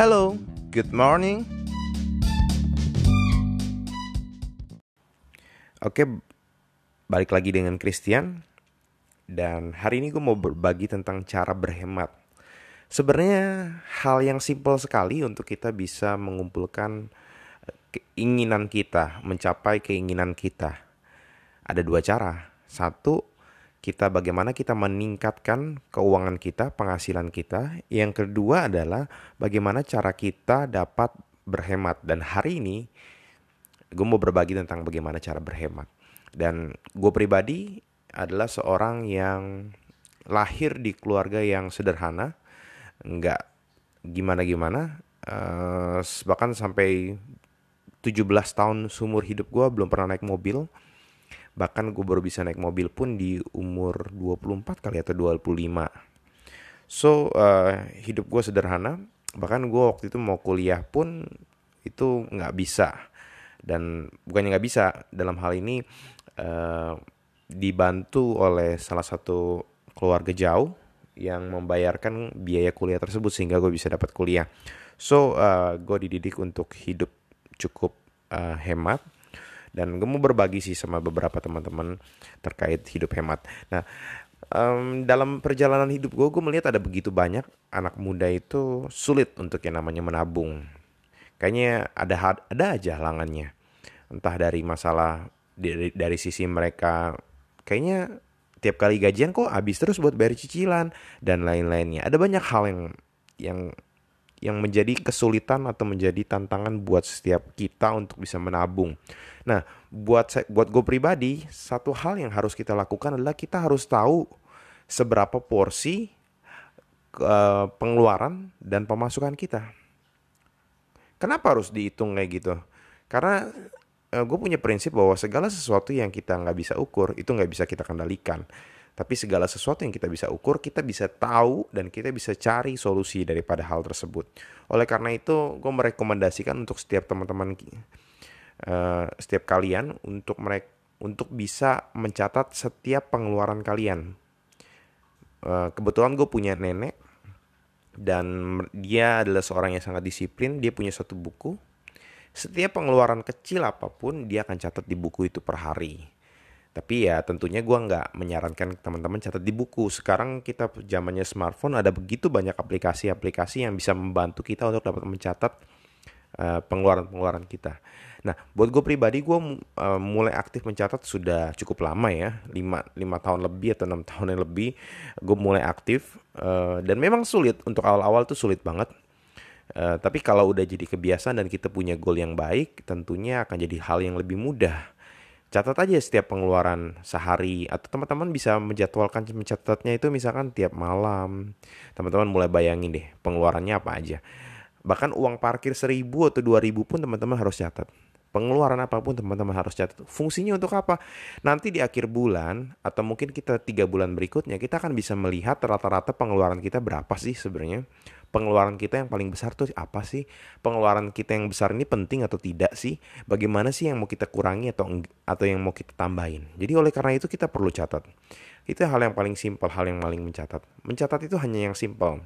Hello, good morning. Oke, balik lagi dengan Christian. Dan hari ini gue mau berbagi tentang cara berhemat. Sebenarnya hal yang simpel sekali untuk kita bisa mengumpulkan keinginan kita, mencapai keinginan kita. Ada dua cara. Satu, kita bagaimana kita meningkatkan keuangan kita, penghasilan kita. Yang kedua adalah bagaimana cara kita dapat berhemat. Dan hari ini gue mau berbagi tentang bagaimana cara berhemat. Dan gue pribadi adalah seorang yang lahir di keluarga yang sederhana, nggak gimana-gimana. Uh, bahkan sampai 17 tahun seumur hidup gue belum pernah naik mobil bahkan gue baru bisa naik mobil pun di umur 24 kali atau 25 so uh, hidup gue sederhana. Bahkan gue waktu itu mau kuliah pun itu nggak bisa. Dan bukannya nggak bisa dalam hal ini uh, dibantu oleh salah satu keluarga jauh yang membayarkan biaya kuliah tersebut sehingga gue bisa dapat kuliah. So uh, gue dididik untuk hidup cukup uh, hemat dan gue mau berbagi sih sama beberapa teman-teman terkait hidup hemat. Nah, um, dalam perjalanan hidup gue, gue melihat ada begitu banyak anak muda itu sulit untuk yang namanya menabung. Kayaknya ada ada aja halangannya. Entah dari masalah dari, dari sisi mereka, kayaknya tiap kali gajian kok habis terus buat bayar cicilan dan lain-lainnya. Ada banyak hal yang yang yang menjadi kesulitan atau menjadi tantangan buat setiap kita untuk bisa menabung. Nah, buat saya, buat gue pribadi, satu hal yang harus kita lakukan adalah kita harus tahu seberapa porsi uh, pengeluaran dan pemasukan kita. Kenapa harus dihitung kayak gitu? Karena uh, gue punya prinsip bahwa segala sesuatu yang kita nggak bisa ukur itu nggak bisa kita kendalikan. Tapi segala sesuatu yang kita bisa ukur, kita bisa tahu dan kita bisa cari solusi daripada hal tersebut. Oleh karena itu, gue merekomendasikan untuk setiap teman-teman, uh, setiap kalian untuk mereka untuk bisa mencatat setiap pengeluaran kalian. Uh, kebetulan gue punya nenek dan dia adalah seorang yang sangat disiplin. Dia punya satu buku. Setiap pengeluaran kecil apa pun dia akan catat di buku itu per hari tapi ya tentunya gue nggak menyarankan teman-teman catat di buku. Sekarang kita zamannya smartphone ada begitu banyak aplikasi-aplikasi yang bisa membantu kita untuk dapat mencatat uh, pengeluaran-pengeluaran kita. Nah, buat gue pribadi gue uh, mulai aktif mencatat sudah cukup lama ya, 5, 5 tahun lebih atau 6 tahun yang lebih gue mulai aktif uh, dan memang sulit untuk awal-awal tuh sulit banget. Uh, tapi kalau udah jadi kebiasaan dan kita punya goal yang baik, tentunya akan jadi hal yang lebih mudah catat aja setiap pengeluaran sehari atau teman-teman bisa menjadwalkan mencatatnya itu misalkan tiap malam. Teman-teman mulai bayangin deh pengeluarannya apa aja. Bahkan uang parkir seribu atau dua ribu pun teman-teman harus catat. Pengeluaran apa pun teman-teman harus catat. Fungsinya untuk apa? Nanti di akhir bulan atau mungkin kita tiga bulan berikutnya kita akan bisa melihat rata-rata pengeluaran kita berapa sih sebenarnya pengeluaran kita yang paling besar tuh apa sih? Pengeluaran kita yang besar ini penting atau tidak sih? Bagaimana sih yang mau kita kurangi atau atau yang mau kita tambahin? Jadi oleh karena itu kita perlu catat. Itu hal yang paling simpel, hal yang paling mencatat. Mencatat itu hanya yang simpel.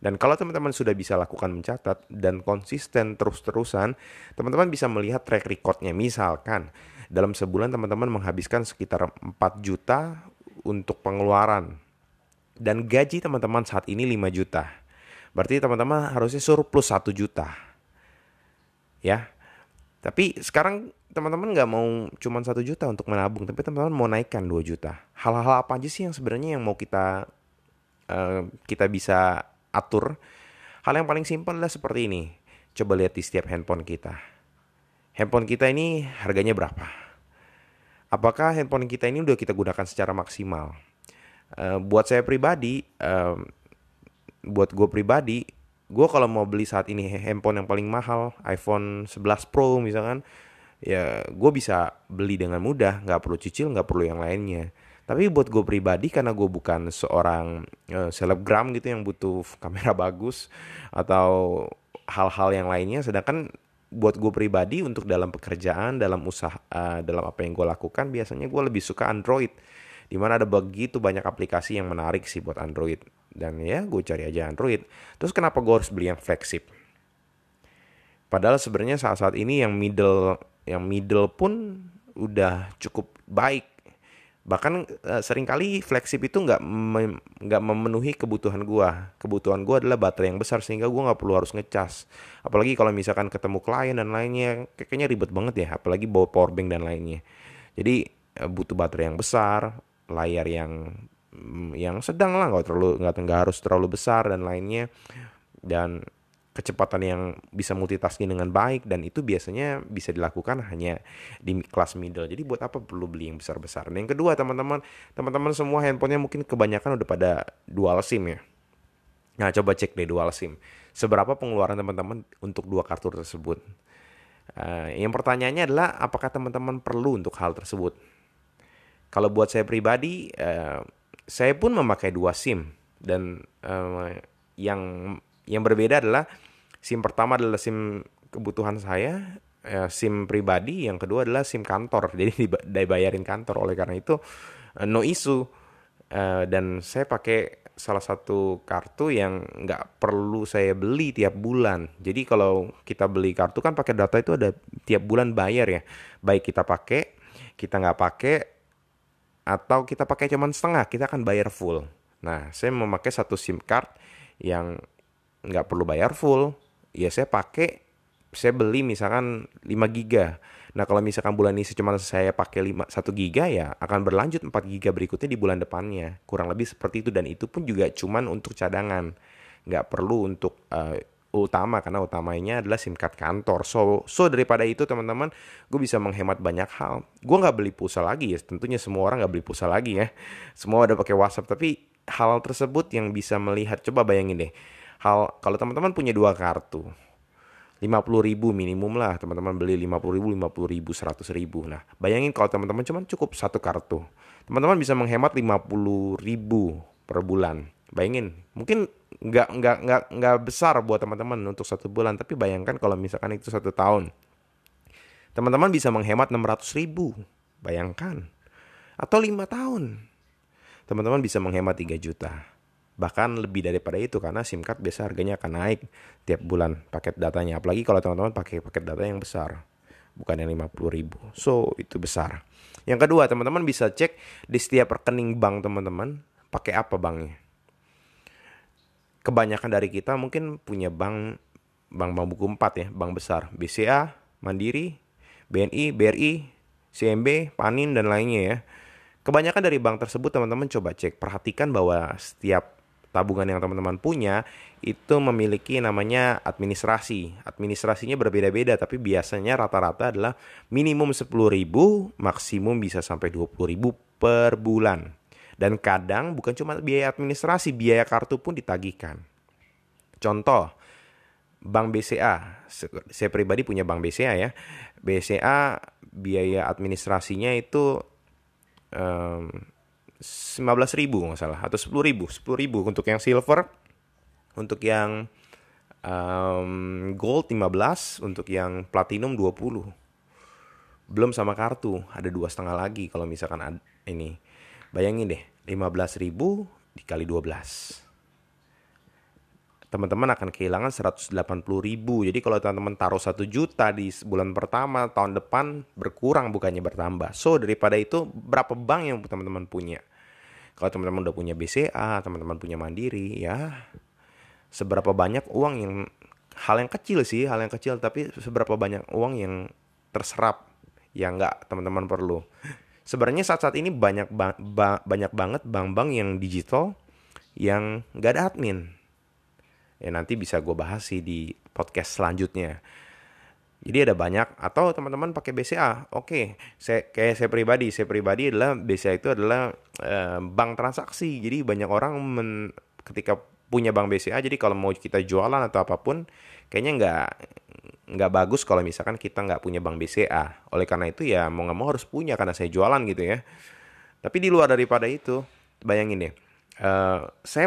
Dan kalau teman-teman sudah bisa lakukan mencatat dan konsisten terus-terusan, teman-teman bisa melihat track recordnya. Misalkan dalam sebulan teman-teman menghabiskan sekitar 4 juta untuk pengeluaran. Dan gaji teman-teman saat ini 5 juta. Berarti teman-teman harusnya surplus 1 juta. Ya. Tapi sekarang teman-teman nggak mau cuma satu juta untuk menabung, tapi teman-teman mau naikkan 2 juta. Hal-hal apa aja sih yang sebenarnya yang mau kita uh, kita bisa atur? Hal yang paling simpel adalah seperti ini. Coba lihat di setiap handphone kita. Handphone kita ini harganya berapa? Apakah handphone kita ini udah kita gunakan secara maksimal? Uh, buat saya pribadi, uh, buat gue pribadi gue kalau mau beli saat ini handphone yang paling mahal iPhone 11 Pro misalkan ya gue bisa beli dengan mudah nggak perlu cicil nggak perlu yang lainnya. Tapi buat gue pribadi karena gue bukan seorang uh, selebgram gitu yang butuh kamera bagus atau hal-hal yang lainnya sedangkan buat gue pribadi untuk dalam pekerjaan dalam usaha uh, dalam apa yang gue lakukan biasanya gue lebih suka Android di mana ada begitu banyak aplikasi yang menarik sih buat Android dan ya gue cari aja Android terus kenapa gue harus beli yang flagship Padahal sebenarnya saat-saat ini yang middle yang middle pun udah cukup baik. Bahkan uh, sering kali flagship itu nggak nggak memenuhi kebutuhan gua. Kebutuhan gua adalah baterai yang besar sehingga gua nggak perlu harus ngecas. Apalagi kalau misalkan ketemu klien dan lainnya, kayaknya ribet banget ya. Apalagi bawa power bank dan lainnya. Jadi uh, butuh baterai yang besar, layar yang mm, yang sedang lah nggak terlalu nggak harus terlalu besar dan lainnya dan kecepatan yang bisa multitasking dengan baik dan itu biasanya bisa dilakukan hanya di kelas middle. Jadi buat apa perlu beli yang besar-besar? Dan yang kedua teman-teman, teman-teman semua handphonenya mungkin kebanyakan udah pada dual SIM ya. Nah coba cek deh dual SIM. Seberapa pengeluaran teman-teman untuk dua kartu tersebut? Uh, yang pertanyaannya adalah apakah teman-teman perlu untuk hal tersebut? Kalau buat saya pribadi, uh, saya pun memakai dua SIM dan uh, yang yang berbeda adalah SIM pertama adalah SIM kebutuhan saya, ya, SIM pribadi, yang kedua adalah SIM kantor. Jadi dibayarin kantor. Oleh karena itu uh, no issue. Uh, dan saya pakai salah satu kartu yang nggak perlu saya beli tiap bulan. Jadi kalau kita beli kartu kan pakai data itu ada tiap bulan bayar ya. Baik kita pakai, kita nggak pakai, atau kita pakai cuman setengah, kita akan bayar full. Nah, saya memakai satu SIM card yang nggak perlu bayar full. Ya saya pakai saya beli misalkan 5 giga. Nah kalau misalkan bulan ini cuma saya pakai 5, 1 giga ya akan berlanjut 4 giga berikutnya di bulan depannya. Kurang lebih seperti itu. Dan itu pun juga cuman untuk cadangan. Nggak perlu untuk uh, utama karena utamanya adalah SIM card kantor. So, so daripada itu teman-teman, gue bisa menghemat banyak hal. Gue nggak beli pulsa lagi ya, tentunya semua orang nggak beli pulsa lagi ya. Semua ada pakai WhatsApp, tapi hal tersebut yang bisa melihat, coba bayangin deh, hal kalau teman-teman punya dua kartu 50 ribu minimum lah teman-teman beli 50 ribu 50 ribu 100 ribu nah bayangin kalau teman-teman cuma cukup satu kartu teman-teman bisa menghemat 50 ribu per bulan bayangin mungkin nggak nggak nggak nggak besar buat teman-teman untuk satu bulan tapi bayangkan kalau misalkan itu satu tahun. Teman-teman bisa menghemat 600 ribu bayangkan. Atau lima tahun. Teman-teman bisa menghemat 3 juta. Bahkan lebih daripada itu karena SIM card biasa harganya akan naik tiap bulan paket datanya. Apalagi kalau teman-teman pakai paket data yang besar bukan yang 50 ribu. So itu besar. Yang kedua teman-teman bisa cek di setiap rekening bank teman-teman pakai apa banknya kebanyakan dari kita mungkin punya bank bank bank buku 4 ya bank besar BCA Mandiri BNI BRI CMB Panin dan lainnya ya Kebanyakan dari bank tersebut teman-teman coba cek, perhatikan bahwa setiap tabungan yang teman-teman punya itu memiliki namanya administrasi. Administrasinya berbeda-beda tapi biasanya rata-rata adalah minimum 10.000, maksimum bisa sampai 20.000 per bulan. Dan kadang bukan cuma biaya administrasi, biaya kartu pun ditagihkan. Contoh, Bank BCA, saya pribadi punya Bank BCA ya. BCA biaya administrasinya itu um, 15 ribu nggak salah atau 10 ribu 10 ribu untuk yang silver untuk yang um, gold 15 untuk yang platinum 20 belum sama kartu ada dua setengah lagi kalau misalkan ada, ini bayangin deh 15 ribu dikali 12 teman-teman akan kehilangan 180 ribu. Jadi kalau teman-teman taruh 1 juta di bulan pertama, tahun depan berkurang bukannya bertambah. So daripada itu berapa bank yang teman-teman punya? Kalau teman-teman udah punya BCA, teman-teman punya Mandiri, ya seberapa banyak uang yang hal yang kecil sih, hal yang kecil tapi seberapa banyak uang yang terserap yang nggak teman-teman perlu. Sebenarnya saat-saat ini banyak ba ba banyak banget bank-bank yang digital yang nggak ada admin. Ya nanti bisa gue bahas sih di podcast selanjutnya. Jadi ada banyak atau teman-teman pakai BCA oke saya kayak saya pribadi saya pribadi adalah BCA itu adalah uh, bank transaksi. Jadi banyak orang men, ketika punya bank BCA jadi kalau mau kita jualan atau apa pun kayaknya nggak nggak bagus kalau misalkan kita nggak punya bank BCA oleh karena itu ya mau nggak mau harus punya karena saya jualan gitu ya. Tapi di luar daripada itu bayangin deh uh, saya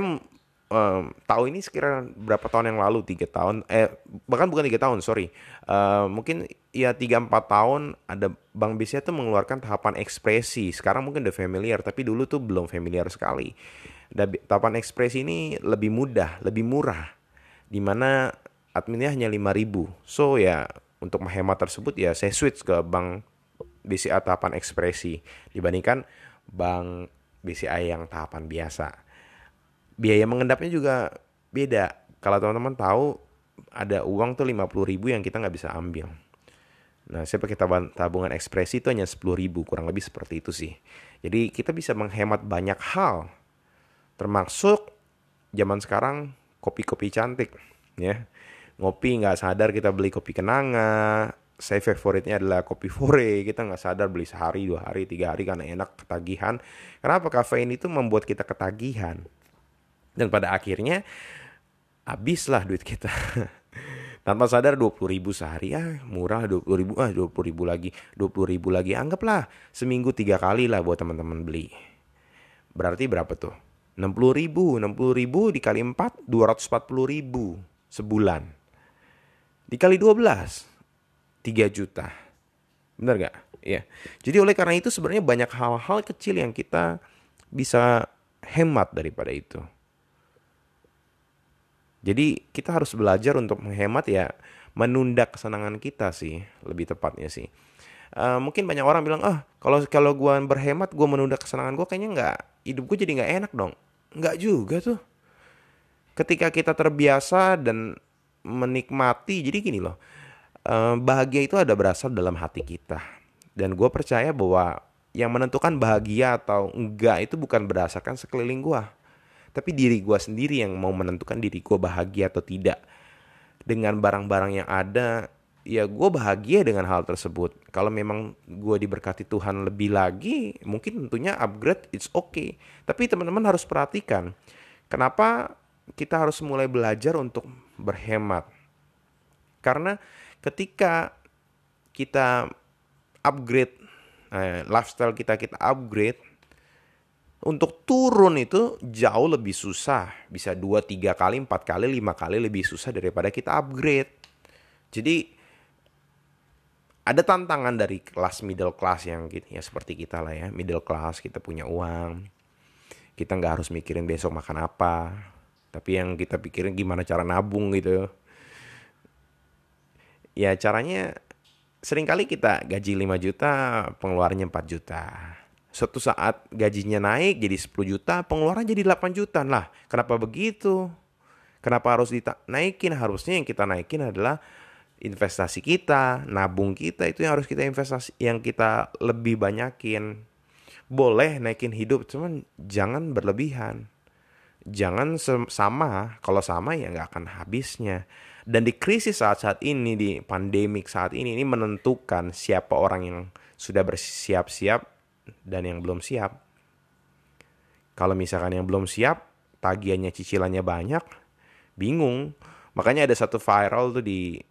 um, tahu ini sekira berapa tahun yang lalu tiga tahun eh bahkan bukan tiga tahun sorry. Uh, mungkin ya tiga empat tahun ada bank BCA tuh mengeluarkan tahapan ekspresi. Sekarang mungkin udah familiar tapi dulu tuh belum familiar sekali. Tahapan ekspresi ini lebih mudah lebih murah. Di mana adminnya hanya 5000 so ya untuk menghemat tersebut ya saya switch ke bank BCA tahapan ekspresi. Dibandingkan bank BCA yang tahapan biasa. Biaya mengendapnya juga beda. Kalau teman-teman tahu ada uang tuh 50 ribu yang kita nggak bisa ambil. Nah, saya pakai tabungan ekspresi itu hanya 10 ribu, kurang lebih seperti itu sih. Jadi kita bisa menghemat banyak hal, termasuk zaman sekarang kopi-kopi cantik, ya. Ngopi nggak sadar kita beli kopi kenanga, saya favoritnya adalah kopi fore, kita nggak sadar beli sehari, dua hari, tiga hari karena enak ketagihan. Kenapa kafein itu membuat kita ketagihan? Dan pada akhirnya habislah duit kita. tanpa sadar 20 ribu sehari ya murah 20 ribu ah 20 ribu lagi 20 ribu lagi anggaplah seminggu tiga kali lah buat teman-teman beli berarti berapa tuh 60 ribu 60 ribu dikali 4 240 ribu sebulan dikali 12 3 juta bener gak? ya jadi oleh karena itu sebenarnya banyak hal-hal kecil yang kita bisa hemat daripada itu jadi kita harus belajar untuk menghemat ya menunda kesenangan kita sih lebih tepatnya sih. Uh, mungkin banyak orang bilang ah kalau kalau gue berhemat gue menunda kesenangan gue kayaknya nggak hidup gue jadi nggak enak dong. Nggak juga tuh. Ketika kita terbiasa dan menikmati. Jadi gini loh uh, bahagia itu ada berasal dalam hati kita. Dan gue percaya bahwa yang menentukan bahagia atau enggak itu bukan berdasarkan sekeliling gue tapi diri gue sendiri yang mau menentukan diri gue bahagia atau tidak. Dengan barang-barang yang ada ya gue bahagia dengan hal tersebut. Kalau memang gue diberkati Tuhan lebih lagi mungkin tentunya upgrade it's okay. Tapi teman-teman harus perhatikan kenapa kita harus mulai belajar untuk berhemat karena ketika kita upgrade eh, lifestyle kita kita upgrade untuk turun itu jauh lebih susah. Bisa 2, 3 kali, 4 kali, 5 kali lebih susah daripada kita upgrade. Jadi ada tantangan dari kelas middle class yang gitu ya seperti kita lah ya middle class kita punya uang kita nggak harus mikirin besok makan apa tapi yang kita pikirin gimana cara nabung gitu ya caranya sering kali kita gaji 5 juta pengeluarannya 4 juta suatu saat gajinya naik jadi 10 juta, pengeluaran jadi 8 juta. Lah, kenapa begitu? Kenapa harus dinaikin? Harusnya yang kita naikin adalah investasi kita, nabung kita itu yang harus kita investasi yang kita lebih banyakin. Boleh naikin hidup, cuman jangan berlebihan. Jangan sama, kalau sama ya nggak akan habisnya. Dan di krisis saat-saat ini, di pandemik saat ini, ini menentukan siapa orang yang sudah bersiap-siap dan yang belum siap. Kalau misalkan yang belum siap, tagihannya cicilannya banyak, bingung. Makanya ada satu viral tuh di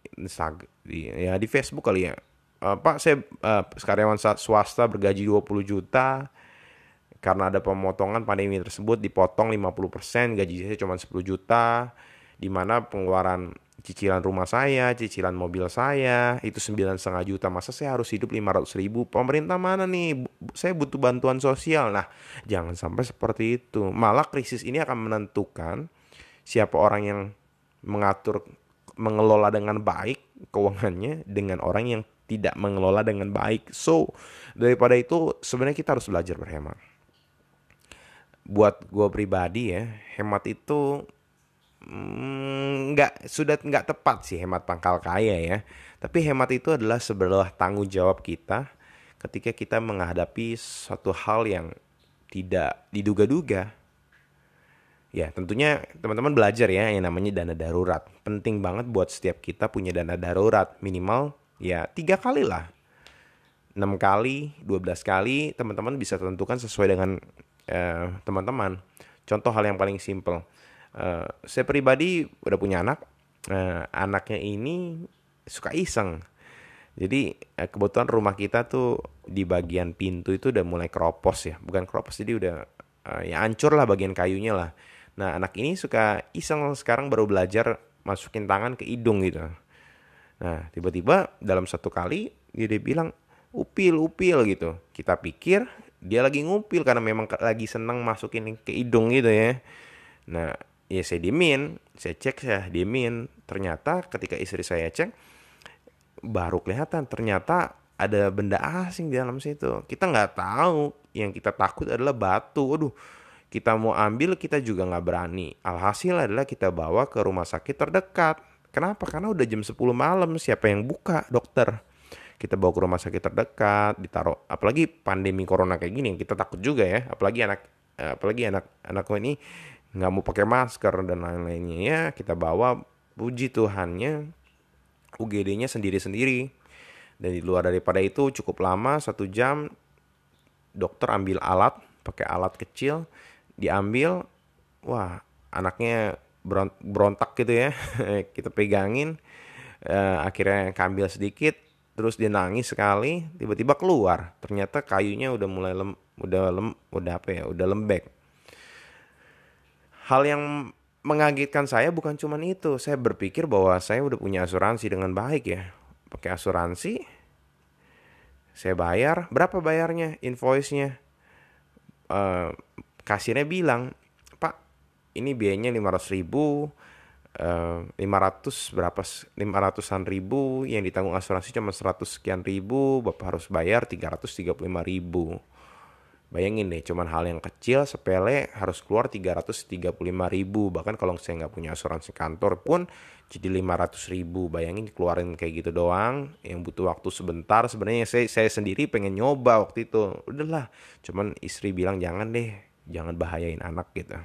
di, ya di Facebook kali ya. Uh, Pak, saya uh, karyawan swasta bergaji 20 juta karena ada pemotongan pandemi tersebut dipotong 50%, gaji saya cuma 10 juta di mana pengeluaran cicilan rumah saya, cicilan mobil saya, itu sembilan setengah juta. Masa saya harus hidup lima ratus ribu? Pemerintah mana nih? Saya butuh bantuan sosial. Nah, jangan sampai seperti itu. Malah krisis ini akan menentukan siapa orang yang mengatur, mengelola dengan baik keuangannya dengan orang yang tidak mengelola dengan baik. So, daripada itu sebenarnya kita harus belajar berhemat. Buat gue pribadi ya, hemat itu Hmm, nggak sudah nggak tepat sih hemat pangkal kaya ya. Tapi hemat itu adalah sebuah tanggung jawab kita ketika kita menghadapi suatu hal yang tidak diduga-duga. Ya tentunya teman-teman belajar ya yang namanya dana darurat. Penting banget buat setiap kita punya dana darurat minimal ya tiga kali lah. 6 kali, 12 kali teman-teman bisa tentukan sesuai dengan eh, teman-teman. Contoh hal yang paling simple Uh, saya pribadi udah punya anak. Uh, anaknya ini suka iseng. Jadi uh, kebetulan rumah kita tuh di bagian pintu itu udah mulai keropos ya, bukan keropos jadi udah uh, ya hancur lah bagian kayunya lah. Nah anak ini suka iseng sekarang baru belajar masukin tangan ke hidung gitu. Nah tiba-tiba dalam satu kali dia, dia bilang upil upil gitu. Kita pikir dia lagi ngupil karena memang lagi seneng masukin ke hidung gitu ya. Nah ya saya diemin saya cek saya diemin. Ternyata ketika istri saya cek baru kelihatan ternyata ada benda asing di dalam situ. Kita nggak tahu. Yang kita takut adalah batu. Aduh kita mau ambil kita juga nggak berani. Alhasil adalah kita bawa ke rumah sakit terdekat. Kenapa? Karena udah jam 10 malam. Siapa yang buka? Dokter kita bawa ke rumah sakit terdekat ditaruh apalagi pandemi corona kayak gini kita takut juga ya apalagi anak apalagi anak anakku ini nggak mau pakai masker dan lain-lainnya ya kita bawa puji Tuhannya UGD-nya sendiri-sendiri. Dan di luar daripada itu cukup lama satu jam dokter ambil alat pakai alat kecil diambil wah anaknya berontak gitu ya kita pegangin uh, akhirnya kambil sedikit terus dia nangis sekali tiba-tiba keluar ternyata kayunya udah mulai lem udah lem udah apa ya udah lembek hal yang mengagetkan saya bukan cuma itu. Saya berpikir bahwa saya udah punya asuransi dengan baik ya. Pakai asuransi, saya bayar. Berapa bayarnya? Invoice-nya. Uh, kasirnya bilang, Pak, ini biayanya 500 ribu. Uh, 500 berapa 500an ribu yang ditanggung asuransi cuma 100 sekian ribu Bapak harus bayar 335 ribu Bayangin deh, cuman hal yang kecil, sepele, harus keluar 335 ribu. Bahkan kalau saya nggak punya asuransi kantor pun jadi 500 ribu. Bayangin keluarin kayak gitu doang, yang butuh waktu sebentar. Sebenarnya saya, saya sendiri pengen nyoba waktu itu. Udahlah, cuman istri bilang jangan deh, jangan bahayain anak gitu.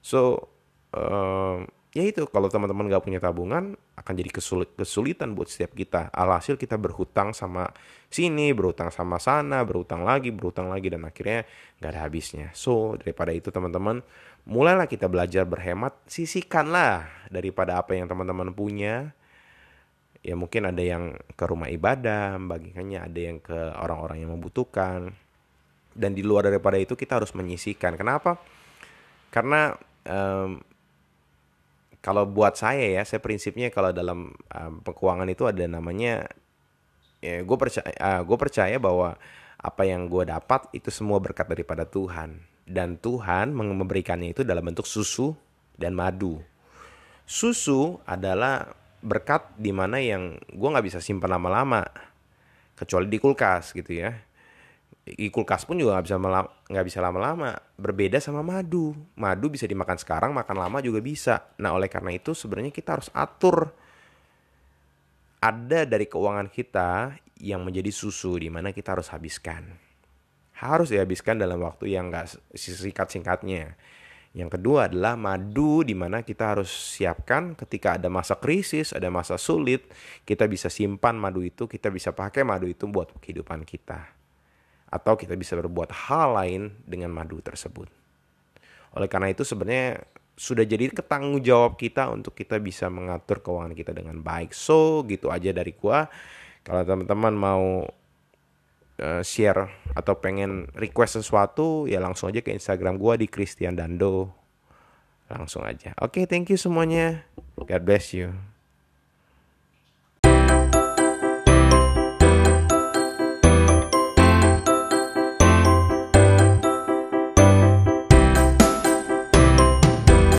So, uh, ya itu kalau teman-teman gak punya tabungan akan jadi kesulit, kesulitan buat setiap kita. Alhasil kita berhutang sama sini berhutang sama sana berhutang lagi berhutang lagi dan akhirnya gak ada habisnya. So daripada itu teman-teman mulailah kita belajar berhemat sisihkanlah daripada apa yang teman-teman punya. Ya mungkin ada yang ke rumah ibadah bagikannya ada yang ke orang-orang yang membutuhkan. Dan di luar daripada itu kita harus menyisihkan. Kenapa? Karena um, kalau buat saya ya, saya prinsipnya kalau dalam um, keuangan itu ada namanya, ya gue percaya, uh, gue percaya bahwa apa yang gue dapat itu semua berkat daripada Tuhan dan Tuhan memberikannya itu dalam bentuk susu dan madu. Susu adalah berkat di mana yang gue nggak bisa simpan lama-lama kecuali di kulkas gitu ya di kulkas pun juga nggak bisa nggak bisa lama-lama. Berbeda sama madu. Madu bisa dimakan sekarang makan lama juga bisa. Nah oleh karena itu sebenarnya kita harus atur. Ada dari keuangan kita yang menjadi susu di mana kita harus habiskan. Harus dihabiskan dalam waktu yang nggak singkat-singkatnya. Yang kedua adalah madu di mana kita harus siapkan ketika ada masa krisis, ada masa sulit, kita bisa simpan madu itu, kita bisa pakai madu itu buat kehidupan kita atau kita bisa berbuat hal lain dengan madu tersebut. Oleh karena itu sebenarnya sudah jadi ketanggung jawab kita untuk kita bisa mengatur keuangan kita dengan baik. So, gitu aja dari gua. Kalau teman-teman mau uh, share atau pengen request sesuatu, ya langsung aja ke Instagram gua di Christian Dando. Langsung aja. Oke, okay, thank you semuanya. God bless you.